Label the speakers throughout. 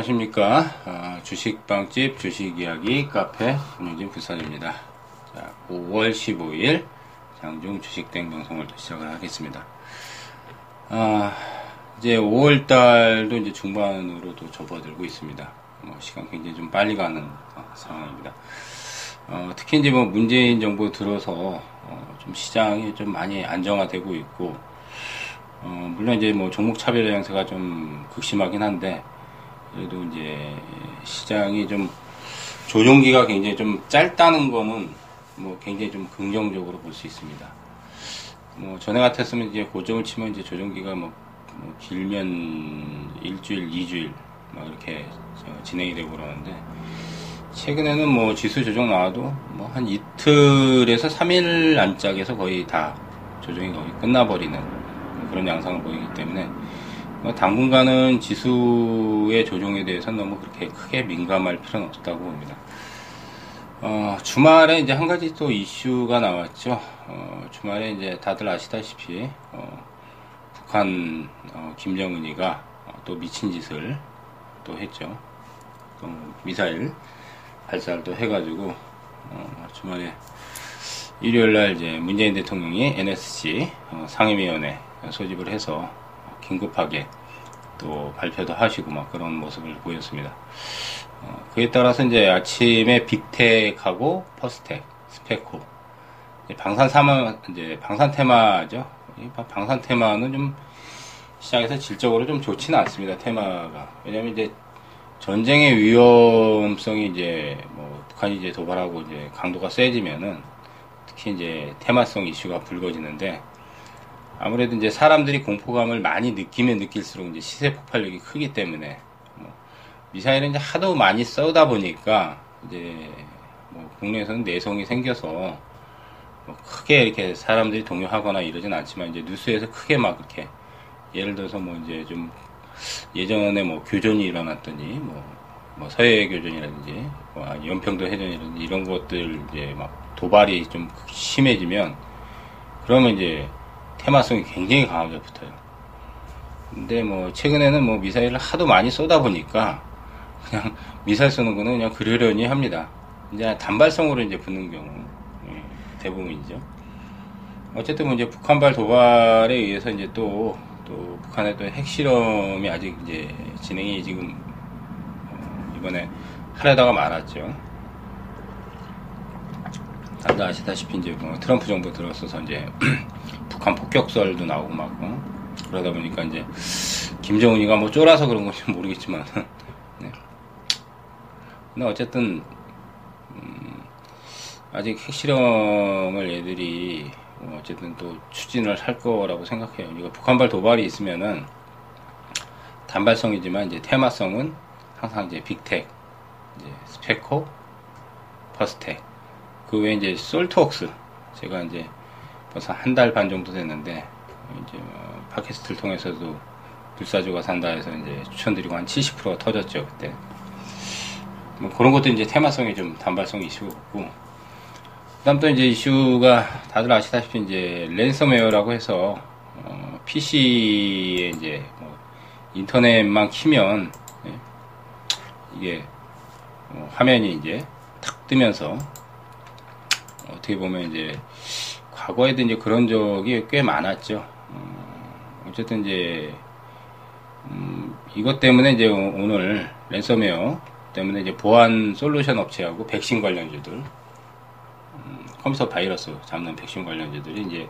Speaker 1: 안녕하십니까. 아, 주식빵집 주식이야기 카페 운영진 부산입니다. 자, 5월 15일 장중 주식땡 방송을 또 시작을 하겠습니다. 아, 이제 5월달도 이제 중반으로도 접어들고 있습니다. 뭐 시간 굉장히 좀 빨리 가는 어, 상황입니다. 어, 특히 이제 뭐 문재인 정부 들어서 어, 좀 시장이 좀 많이 안정화되고 있고 어, 물론 이제 뭐 종목 차별 양세가 좀 극심하긴 한데 그래도 이제 시장이 좀 조종기가 굉장히 좀 짧다는 거는 뭐 굉장히 좀 긍정적으로 볼 수 있습니다. 뭐 전에 같았으면 이제 고점을 치면 이제 조종기가 뭐, 뭐 길면 일주일, 이주일 막 이렇게 진행이 되고 그러는데 최근에는 뭐 지수 조정 나와도 뭐 한 이틀에서 3일 안짝에서 거의 다 조정이 거의 끝나버리는 그런 양상을 보이기 때문에 뭐 당분간은 지수의 조정에 대해서는 너무 그렇게 크게 민감할 필요는 없다고 봅니다. 어, 주말에 이제 한 가지 또 이슈가 나왔죠. 어, 주말에 이제 다들 아시다시피 어, 북한 어, 김정은이가 또 미친 짓을 또 했죠. 또 미사일 발사를 또 해가지고 어, 주말에 일요일 날 이제 문재인 대통령이 NSC 어, 상임위원회 소집을 해서 긴급하게 또 발표도 하시고 막 그런 모습을 보였습니다. 어, 그에 따라서 이제 아침에 빅텍하고 퍼스텍, 스페코, 방산 사마, 이제 방산 테마죠. 방산 테마는 좀 시장에서 질적으로 좀 좋지는 않습니다. 테마가. 왜냐면 이제 전쟁의 위험성이 이제 뭐 북한이 이제 도발하고 이제 강도가 세지면은 특히 이제 테마성 이슈가 불거지는데 아무래도 이제 사람들이 공포감을 많이 느끼면 느낄수록 이제 시세 폭발력이 크기 때문에 뭐 미사일은 이제 하도 많이 쏘다 보니까 이제 뭐 국내에서는 내성이 생겨서 뭐 크게 이렇게 사람들이 동요하거나 이러진 않지만 이제 뉴스에서 크게 막 이렇게 예를 들어서 뭐 이제 좀 예전에 뭐 교전이 일어났더니 뭐, 뭐 서해 교전이라든지 뭐 연평도 해전이라든지 이런 것들 이제 막 도발이 좀 심해지면 그러면 이제 테마성이 굉장히 강하게 붙어요. 근데 뭐 최근에는 뭐 미사일을 하도 많이 쏘다 보니까 그냥 미사일 쏘는 거는 그냥 그러려니 합니다. 이제 단발성으로 이제 붙는 경우 예, 대부분이죠. 어쨌든 뭐 이제 북한발 도발에 의해서 이제 또, 또 북한의 또 핵실험이 아직 이제 진행이 지금 어, 이번에 하려다가 말았죠. 다들 아시다시피 이제 뭐 트럼프 정부 들어서서 이제 북한 폭격설도 나오고 막 어? 그러다 보니까 이제 김정은이가 뭐 쫄아서 그런 건지 모르겠지만 네. 근데 어쨌든 음, 아직 핵실험을 얘들이 뭐 어쨌든 또 추진을 할 거라고 생각해요. 이거 북한발 도발이 있으면은 단발성이지만 이제 테마성은 항상 이제 빅텍, 이제 스페코, 퍼스텍, 그 외에 이제 솔트웍스 제가 이제 벌써 한 달 반 정도 됐는데 이제 뭐 팟캐스트를 통해서도 불사조가 산다 해서 이제 추천드리고 한 70%가 터졌죠 그때. 뭐 그런 것도 이제 테마성이 좀 단발성이 이슈고. 그다음 또 이제 이슈가 다들 아시다시피 이제 랜섬웨어라고 해서 어, PC에 이제 뭐 인터넷만 키면 예, 이게 어, 화면이 이제 탁 뜨면서 어떻게 보면 이제 과거에도 이제 그런 적이 꽤 많았죠. 어, 어쨌든 이제 음, 이것 때문에 이제 오늘 랜섬웨어 때문에 이제 보안 솔루션 업체하고 백신 관련주들 음, 컴퓨터 바이러스 잡는 백신 관련주들이 이제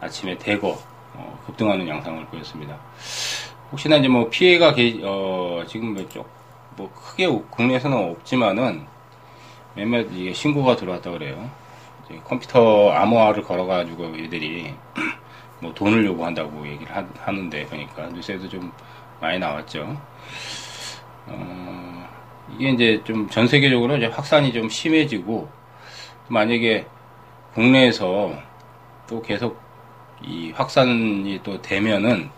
Speaker 1: 아침에 대거 어, 급등하는 양상을 보였습니다. 혹시나 이제 뭐 피해가 게, 어, 지금 뭐쪽 뭐 크게 국내에서는 없지만은 몇몇 이게 신고가 들어왔다 그래요. 컴퓨터 암호화를 걸어가지고 얘들이 뭐 돈을 요구한다고 얘기를 하, 는데 보니까 뉴스에도 좀 많이 나왔죠. 어, 이게 이제 좀 전 세계적으로 이제 확산이 좀 심해지고 만약에 국내에서 또 계속 이 확산이 또 되면은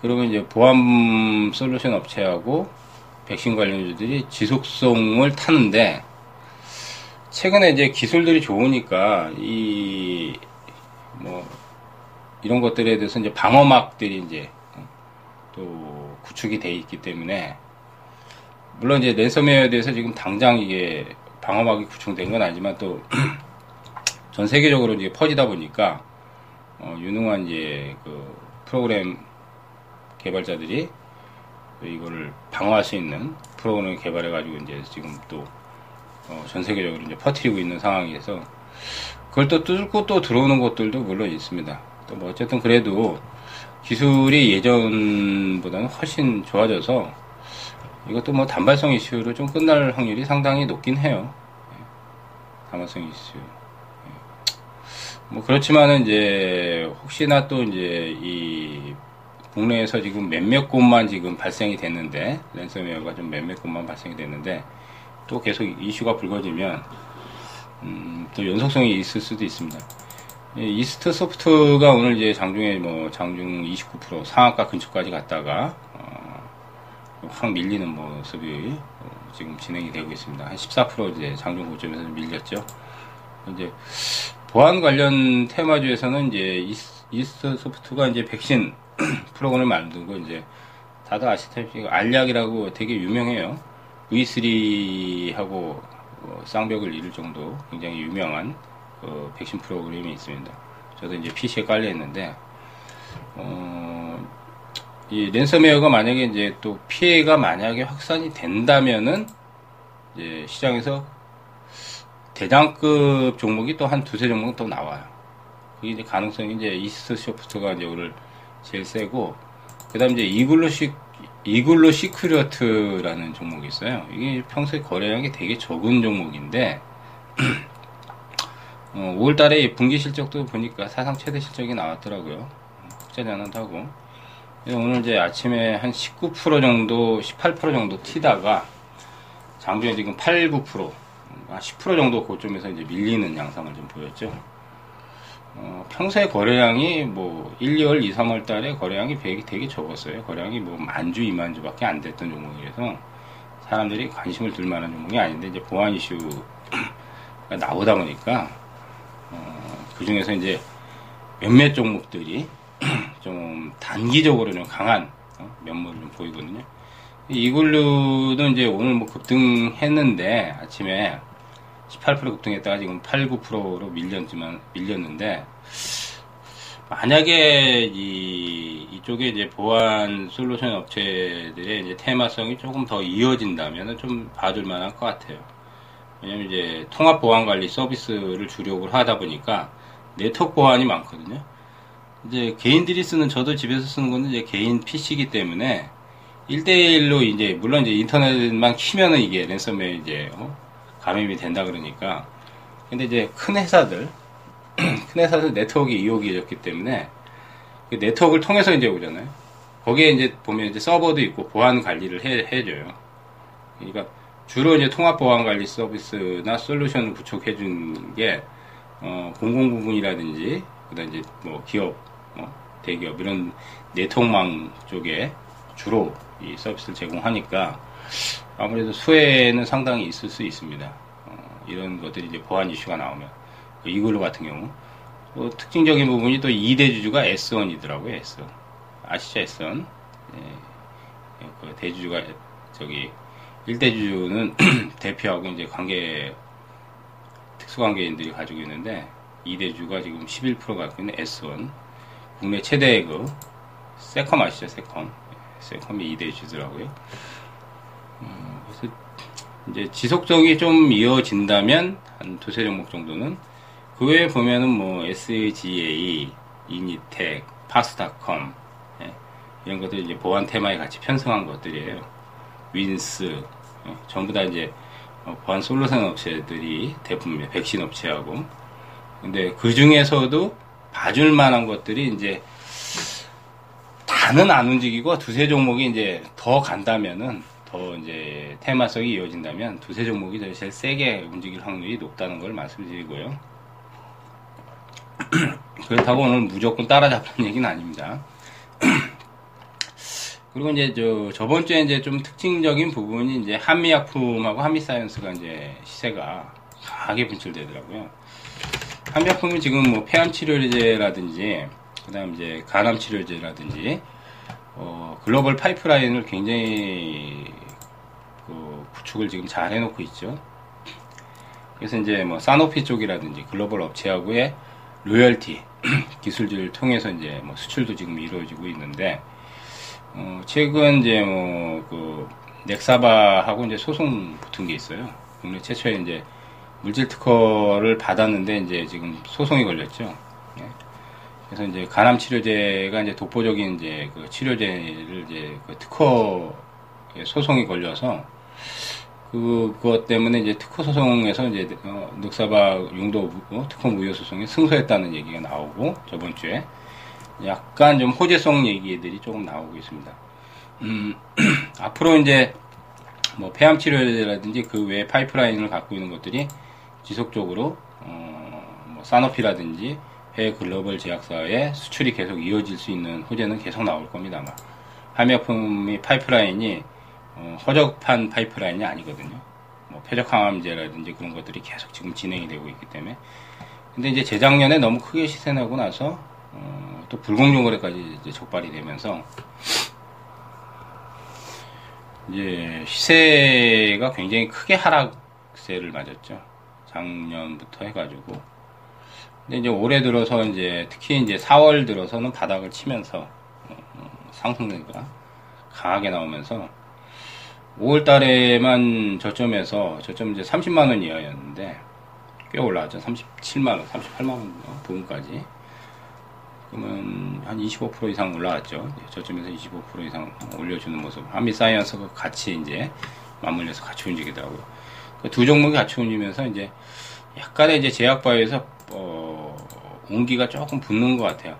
Speaker 1: 그러면 이제 보안 솔루션 업체하고 백신 관련주들이 지속성을 타는데 최근에 이제 기술들이 좋으니까 이 뭐 이런 것들에 대해서 이제 방어막들이 이제 또 구축이 돼 있기 때문에 물론 이제 랜섬웨어에 대해서 지금 당장 이게 방어막이 구축된 건 아니지만 또 전 세계적으로 이제 퍼지다 보니까 어, 유능한 이제 그 프로그램 개발자들이 이거를 방어할 수 있는 프로그램을 개발해 가지고 이제 지금 또 전 어, 세계적으로 이제 퍼뜨리고 있는 상황이어서 그걸 또 뚫고 또 들어오는 것들도 물론 있습니다. 또 뭐 어쨌든 그래도 기술이 예전보다는 훨씬 좋아져서 이것도 뭐 단발성 이슈로 좀 끝날 확률이 상당히 높긴 해요. 예. 단발성 이슈. 뭐 그렇지만은 이제 혹시나 또 이제 이 국내에서 지금 몇몇 곳만 지금 발생이 됐는데 랜섬웨어가 좀 몇몇 곳만 발생이 됐는데 또 계속 이슈가 불거지면 음, 또 연속성이 있을 수도 있습니다. 이스트 소프트가 오늘 이제 장중에 뭐 장중 29% 상한가 근처까지 갔다가 어, 확 밀리는 모습이 어, 지금 진행이 되고 있습니다. 한 14% 이제 장중 고점에서 밀렸죠. 이제 보안 관련 테마주에서는 이제 이스트 소프트가 이제 백신 프로그램을 만들고 이제 다들 아시다시피 알약이라고 되게 유명해요. V3하고 어, 쌍벽을 이룰 정도 굉장히 유명한 그 백신 프로그램이 있습니다. 저도 이제 PC에 깔려 있는데 어, 이 랜섬웨어가 만약에 이제 또 피해가 만약에 확산이 된다면은 이제 시장에서 대장급 종목이 또 한 두세 종목 또 나와요. 그게 이제 가능성이 이제 이스트 소프트가 이제 오늘 제일 세고, 그 다음 이제 이글로 시, 이글로 시크리어트라는 종목이 있어요. 이게 평소에 거래량이 되게 적은 종목인데, 어, 5월 달에 분기 실적도 보니까 사상 최대 실적이 나왔더라고요. 흑자전환도 하고. 오늘 이제 아침에 한 19% 정도, 18% 정도 튀다가, 장중에 지금 8, 9%, 한10% 정도 고점에서 이제 밀리는 양상을 좀 보였죠. 어, 평소에 거래량이 뭐 1, 2월, 2, 3월 달에 거래량이 되게, 적었어요. 거래량이 뭐 만주, 2만주 밖에 안 됐던 종목이라서 사람들이 관심을 둘 만한 종목이 아닌데 이제 보안 이슈가 나오다 보니까 어, 그 중에서 이제 몇몇 종목들이 좀 단기적으로 좀 강한 어, 면모를 좀 보이거든요. 이글루도 이제 오늘 뭐 급등했는데 아침에 18% 급등했다가 지금 8, 9%로 밀렸지만 밀렸는데 만약에 이 이쪽에 이제 보안 솔루션 업체들의 이제 테마성이 조금 더 이어진다면 좀 봐줄 만할 것 같아요. 왜냐면 이제 통합 보안 관리 서비스를 주력으로 하다 보니까 네트워크 보안이 많거든요. 이제 개인들이 쓰는 저도 집에서 쓰는 건 이제 개인 PC이기 때문에 1대1로 이제, 물론 이제 인터넷만 키면은 이게 랜섬웨어 이제, 어? 감염이 된다 그러니까. 근데 이제 큰 회사들, 큰 회사들 네트워크 이용이 이었기 때문에 그 네트워크를 통해서 이제 오잖아요. 거기에 이제 보면 이제 서버도 있고 보안 관리를 해, 해줘요. 그러니까 주로 이제 통합 보안 관리 서비스나 솔루션을 구축해 준 게, 어, 공공 부분이라든지, 그 다음 이제 뭐 기업, 뭐 대기업, 이런 네트워크망 쪽에 주로 이 서비스를 제공하니까 아무래도 수혜는 상당히 있을 수 있습니다. 어, 이런 것들이 이제 보안 이슈가 나오면 그 이글루 같은 경우 또 특징적인 부분이 또 2대 주주가 S1이더라고요. S1 아시죠 S1 예, 그 대주주가 저기 1대 주주는 대표하고 이제 관계 특수관계인들이 가지고 있는데 2대 주주가 지금 11% 갖고 있는 S1 국내 최대 그 세컴 아시죠 세컴 세컴이 2대 주더라고요. 음, 그래서 이제 지속적이 좀 이어진다면 한 두세 종목 정도는 그 외에 보면은 뭐 SGA, 이니텍, 파스타컴 예, 이런 것들 이제 보안 테마에 같이 편성한 것들이에요. 윈스 예, 전부 다 이제 어, 보안 솔루션 업체들이 대부분 백신 업체하고 근데 그 중에서도 봐줄 만한 것들이 이제 다는 안 움직이고 두세 종목이 이제 더 간다면은 더 이제 테마성이 이어진다면 두세 종목이 제일 세게 움직일 확률이 높다는 걸 말씀드리고요. 그렇다고 오늘 무조건 따라잡는 얘기는 아닙니다. 그리고 이제 저 저번 주에 이제 좀 특징적인 부분이 이제 한미약품하고 한미사이언스가 이제 시세가 강하게 분출되더라고요. 한미약품은 지금 뭐 폐암 치료제라든지 그다음 이제 간암 치료제라든지 어, 글로벌 파이프라인을 굉장히 그 구축을 지금 잘 해놓고 있죠. 그래서 이제 뭐 사노피 쪽이라든지 글로벌 업체하고의 로열티 기술들을 통해서 이제 뭐 수출도 지금 이루어지고 있는데 어 최근 이제 뭐 그 넥사바하고 이제 소송 붙은 게 있어요. 국내 최초의 이제 물질 특허를 받았는데 이제 지금 소송이 걸렸죠. 예. 그래서 이제 간암 치료제가 이제 독보적인 이제 그 치료제를 이제 그 특허 소송이 걸려서 그, 그것 때문에 이제 특허 소송에서 이제 어, 늑사바 용도 어, 특허 무효 소송에 승소했다는 얘기가 나오고 저번 주에 약간 좀 호재성 얘기들이 조금 나오고 있습니다. 음, 앞으로 이제 뭐 폐암 치료제라든지 그 외 파이프라인을 갖고 있는 것들이 지속적으로 어, 뭐 사노피라든지 해외 글로벌 제약사의 수출이 계속 이어질 수 있는 호재는 계속 나올 겁니다. 아마 함약품이 파이프라인이 어, 허접한 파이프라인이 아니거든요. 뭐 폐적항암제라든지 그런 것들이 계속 지금 진행이 되고 있기 때문에. 근데 이제 재작년에 너무 크게 시세나고 나서 어, 또 불공정 거래까지 이제 적발이 되면서 이제 시세가 굉장히 크게 하락세를 맞았죠. 작년부터 해가지고. 근데 이제 올해 들어서 이제 특히 이제 4월 들어서는 바닥을 치면서 어, 어, 상승세가 강하게 나오면서 5월 달에만 저점에서 저점 이제 30만 원 이하였는데 꽤 올라왔죠. 37만 원, 38만 원 부분까지. 그러면 한 25% 이상 올라왔죠. 저점에서 25% 이상 올려주는 모습. 한미 사이언스가 같이 이제 맞물려서 같이 움직이더라고요. 그 두 종목이 같이 움직이면서 이제 약간의 이제 제약바에서 어, 온기가 조금 붙는 것 같아요.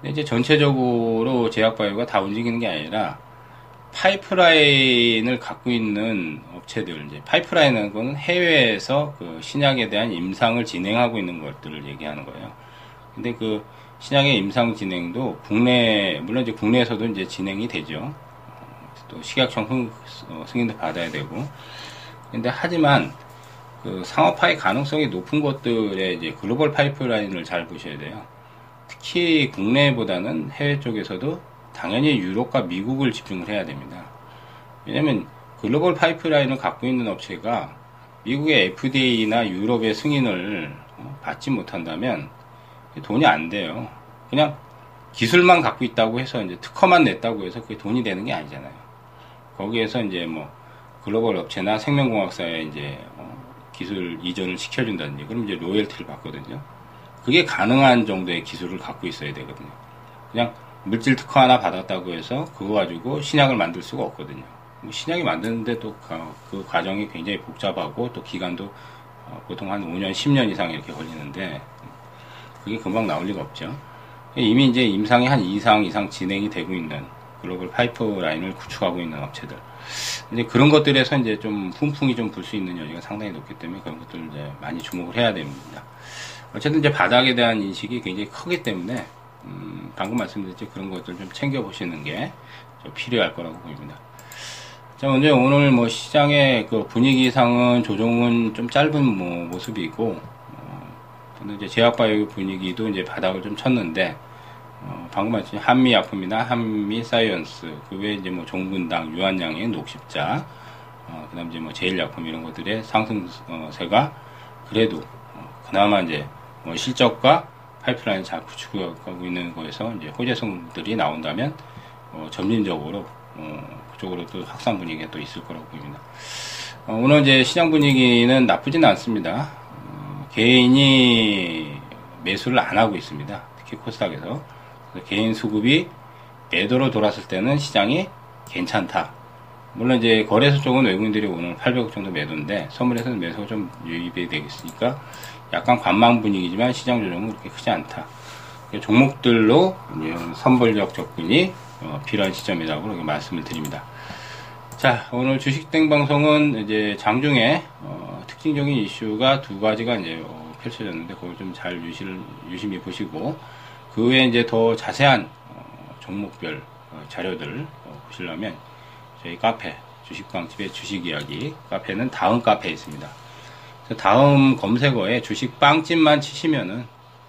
Speaker 1: 근데 이제 전체적으로 제약 바이오가 다 움직이는 게 아니라 파이프라인을 갖고 있는 업체들, 이제 파이프라인은 건 해외에서 그 신약에 대한 임상을 진행하고 있는 것들을 얘기하는 거예요. 근데 그 신약의 임상 진행도 국내, 물론 이제 국내에서도 이제 진행이 되죠. 또 식약청 승, 어, 승인도 받아야 되고. 근데 하지만 그 상업화의 가능성이 높은 것들의 이제 글로벌 파이프라인을 잘 보셔야 돼요. 특히 국내보다는 해외 쪽에서도 당연히 유럽과 미국을 집중을 해야 됩니다. 왜냐면 글로벌 파이프라인을 갖고 있는 업체가 미국의 FDA나 유럽의 승인을 어, 받지 못한다면 돈이 안 돼요. 그냥 기술만 갖고 있다고 해서 이제 특허만 냈다고 해서 그게 돈이 되는 게 아니잖아요. 거기에서 이제 뭐 글로벌 업체나 생명공학사에 이제 어 기술 이전을 시켜준다든지 그럼 이제 로열티를 받거든요. 그게 가능한 정도의 기술을 갖고 있어야 되거든요. 그냥 물질 특허 하나 받았다고 해서 그거 가지고 신약을 만들 수가 없거든요. 뭐 신약이 만드는데 또 그 과정이 굉장히 복잡하고 또 기간도 어, 보통 한 5년, 10년 이상 이렇게 걸리는데 그게 금방 나올 리가 없죠. 이미 이제 임상이 한 2상 이상 진행이 되고 있는 글로벌 파이프라인을 구축하고 있는 업체들. 이제 그런 것들에서 이제 좀 훈풍이 좀 불 수 있는 여지가 상당히 높기 때문에 그런 것들을 이제 많이 주목을 해야 됩니다. 어쨌든 이제 바닥에 대한 인식이 굉장히 크기 때문에 음, 방금 말씀드렸죠. 그런 것들 좀 챙겨 보시는 게 필요할 거라고 보입니다. 자, 먼저 오늘 뭐 시장의 그 분위기상은 조정은 좀 짧은 뭐 모습이고, 어, 이제 제약바이오 분위기도 이제 바닥을 좀 쳤는데, 어, 방금 말씀 한미 약품이나 한미 사이언스, 그 외에 이제 뭐 종근당, 유한양행 녹십자, 어, 그 다음 이제 뭐 제일약품 이런 것들의 상승세가 그래도, 어, 그나마 이제 뭐 실적과 파이프라인 잘 구축하고 있는 거에서 이제 호재성들이 나온다면 어, 점진적으로 어, 그쪽으로 또 확산 분위기가 또 있을 거라고 보입니다. 어, 오늘 이제 시장 분위기는 나쁘지는 않습니다. 어, 개인이 매수를 안 하고 있습니다. 특히 코스닥에서 개인 수급이 매도로 돌았을 때는 시장이 괜찮다. 물론 이제 거래소 쪽은 외국인들이 오늘 800억 정도 매도인데 선물에서는 매수가 좀 유입이 되겠으니까 약간 관망 분위기지만 시장 조정은 그렇게 크지 않다. 종목들로 선벌적 접근이 어, 필요한 시점이라고 그렇게 말씀을 드립니다. 자, 오늘 주식땡 방송은 이제 장중에 어, 특징적인 이슈가 두 가지가 이제 어, 펼쳐졌는데 그걸 좀 잘 유심히 보시고 그 외에 이제 더 자세한 어, 종목별 어, 자료들 어, 보시려면 저희 카페 주식방집의 주식 이야기 카페는 다음 카페에 있습니다. 다음 검색어에 주식 빵집만 치시면은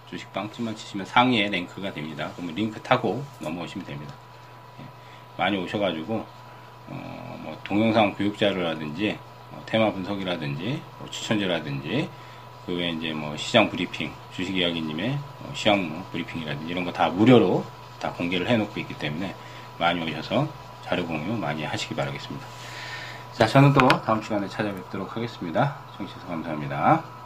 Speaker 1: 주식 빵집만 치시면 상위에 랭크가 됩니다. 그러면 링크 타고 넘어오시면 됩니다. 예, 많이 오셔가지고 어, 뭐 동영상 교육 자료라든지 뭐 테마 분석이라든지 뭐 추천제라든지 그 외에 이제 뭐 시장 브리핑, 주식 이야기님의 뭐 시장 브리핑이라든지 이런 거 다 무료로 다 공개를 해놓고 있기 때문에 많이 오셔서 자료 공유 많이 하시기 바라겠습니다. 자, 저는 또 다음 시간에 찾아뵙도록 하겠습니다. 청취해주셔서 감사합니다.